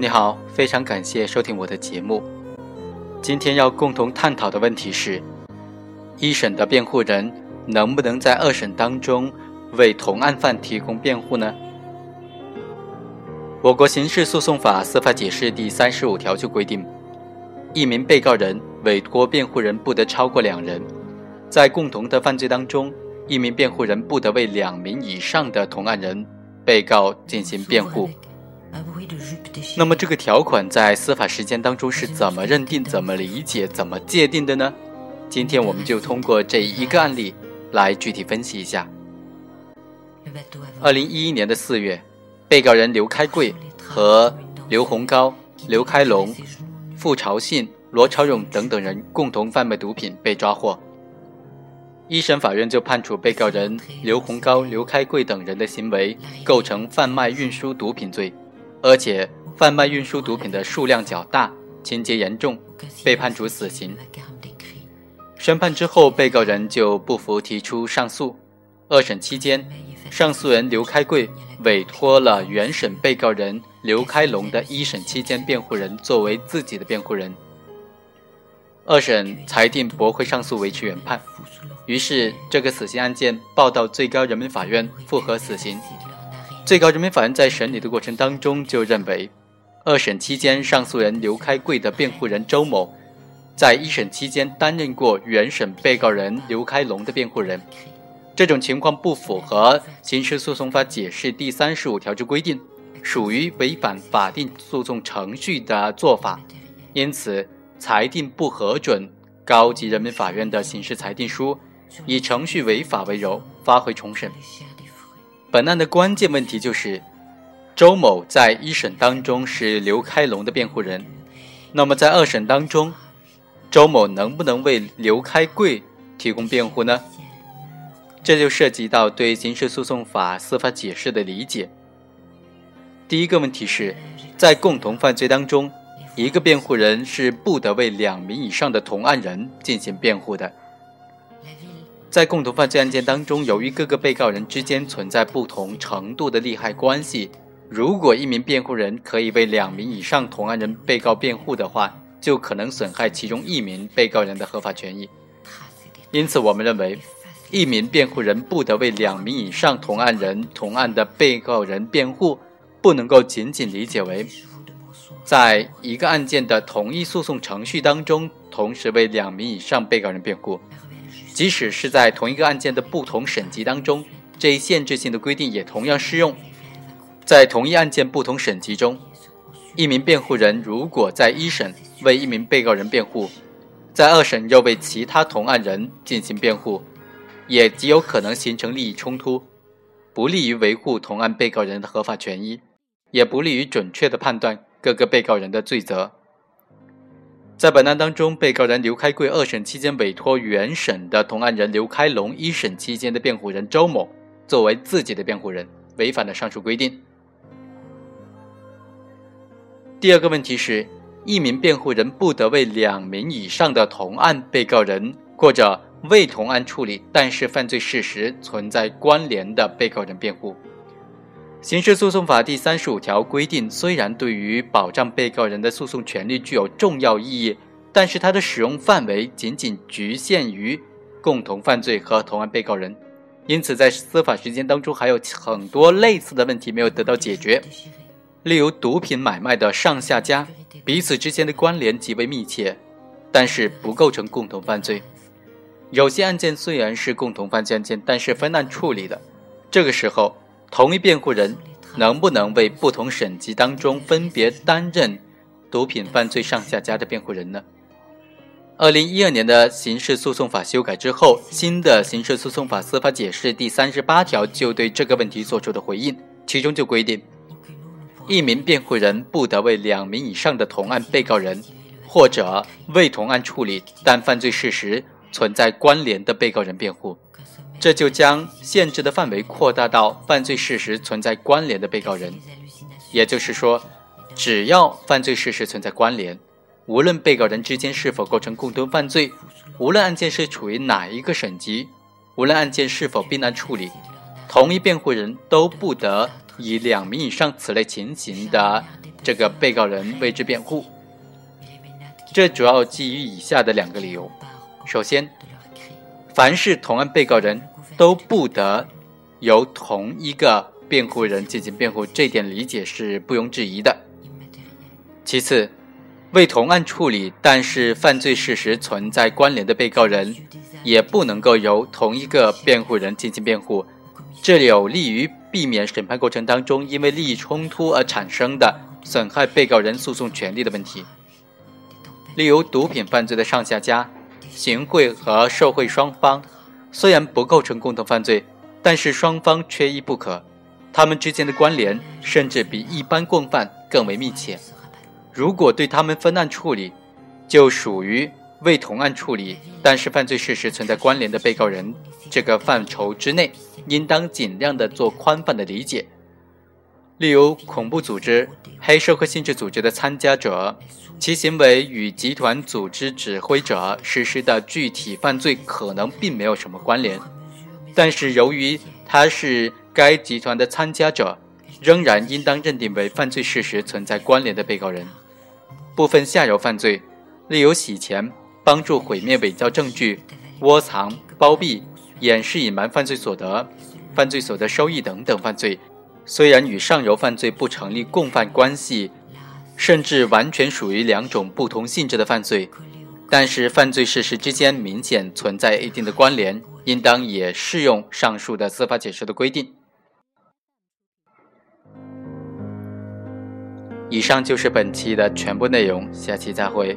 你好，非常感谢收听我的节目。今天要共同探讨的问题是：一审的辩护人能不能在二审当中为同案犯提供辩护呢？我国刑事诉讼法司法解释第三十五条就规定，一名被告人委托辩护人不得超过两人，在共同的犯罪当中，一名辩护人不得为两名以上的同案人被告进行辩护。那么这个条款在司法实践当中是怎么认定、怎么理解、怎么界定的呢？今天我们就通过这一个案例来具体分析一下。二零一一年的四月。被告人刘开贵和刘洪高、刘开龙、付朝信、罗朝勇等等人共同贩卖毒品被抓获，一审法院就判处被告人刘洪高、刘开贵等人的行为构成贩卖运输毒品罪，而且贩卖运输毒品的数量较大，情节严重，被判处死刑。宣判之后，被告人就不服提出上诉。二审期间，上诉人刘开贵。委托了原审被告人刘开龙的一审期间辩护人作为自己的辩护人。二审裁定驳回上诉，维持原判。于是，这个死刑案件报到最高人民法院复核死刑。最高人民法院在审理的过程当中就认为，二审期间上诉人刘开贵的辩护人周某，在一审期间担任过原审被告人刘开龙的辩护人。这种情况不符合《刑事诉讼法解释》第三十五条之规定，属于违反法定诉讼程序的做法，因此裁定不核准高级人民法院的刑事裁定书，以程序违法为由发回重审。本案的关键问题就是，周某在一审当中是刘开龙的辩护人，那么在二审当中，周某能不能为刘开贵提供辩护呢？这就涉及到对刑事诉讼法司法解释的理解。第一个问题是，在共同犯罪当中，一个辩护人是不得为两名以上的同案人进行辩护的。在共同犯罪案件当中，由于各个被告人之间存在不同程度的利害关系，如果一名辩护人可以为两名以上同案人被告辩护的话，就可能损害其中一名被告人的合法权益。因此，我们认为。一名辩护人不得为两名以上同案人同案的被告人辩护，不能够仅仅理解为，在一个案件的同一诉讼程序当中，同时为两名以上被告人辩护。即使是在同一个案件的不同审级当中，这一限制性的规定也同样适用。在同一案件不同审级中，一名辩护人如果在一审为一名被告人辩护，在二审又为其他同案人进行辩护。也极有可能形成利益冲突，不利于维护同案被告人的合法权益，也不利于准确的判断各个被告人的罪责。在本案当中，被告人刘开贵二审期间委托原审的同案人刘开龙一审期间的辩护人周某作为自己的辩护人，违反了上述规定。第二个问题是，一名辩护人不得为两名以上的同案被告人或者。未同案处理，但是犯罪事实存在关联的被告人辩护。刑事诉讼法第三十五条规定，虽然对于保障被告人的诉讼权利具有重要意义，但是它的使用范围仅仅局限于共同犯罪和同案被告人。因此，在司法实践当中，还有很多类似的问题没有得到解决。例如，毒品买卖的上下家彼此之间的关联极为密切，但是不构成共同犯罪。有些案件虽然是共同犯罪案件，但是分案处理的，这个时候，同一辩护人能不能为不同审级当中分别担任毒品犯罪上下家的辩护人呢？二零一二年的刑事诉讼法修改之后，新的刑事诉讼法司法解释第三十八条就对这个问题作出的回应，其中就规定，一名辩护人不得为两名以上的同案被告人或者未同案处理但犯罪事实。存在关联的被告人辩护，这就将限制的范围扩大到犯罪事实存在关联的被告人。也就是说，只要犯罪事实存在关联，无论被告人之间是否构成共同犯罪，无论案件是处于哪一个省级，无论案件是否并案处理，同一辩护人都不得以两名以上此类情形的这个被告人为之辩护。这主要基于以下的两个理由：首先，凡是同案被告人都不得由同一个辩护人进行辩护，这点理解是不容置疑的。其次，为同案处理但是犯罪事实存在关联的被告人，也不能够由同一个辩护人进行辩护，这有利于避免审判过程当中因为利益冲突而产生的损害被告人诉讼权利的问题。例如，毒品犯罪的上下家、行贿和受贿双方，虽然不构成共同犯罪，但是双方缺一不可，他们之间的关联甚至比一般共犯更为密切。如果对他们分案处理，就属于未同案处理，但是犯罪事实存在关联的被告人这个范畴之内，应当尽量的做宽泛的理解。例如，恐怖组织、黑社会性质组织的参加者，其行为与集团组织指挥者实施的具体犯罪可能并没有什么关联，但是由于他是该集团的参加者，仍然应当认定为犯罪事实存在关联的被告人。部分下游犯罪，例如洗钱、帮助毁灭伪造证据、窝藏、包庇、掩饰隐瞒犯罪所得、犯罪所得收益等等犯罪。虽然与上游犯罪不成立共犯关系，甚至完全属于两种不同性质的犯罪，但是犯罪事实之间明显存在一定的关联，应当也适用上述的司法解释的规定。以上就是本期的全部内容，下期再会。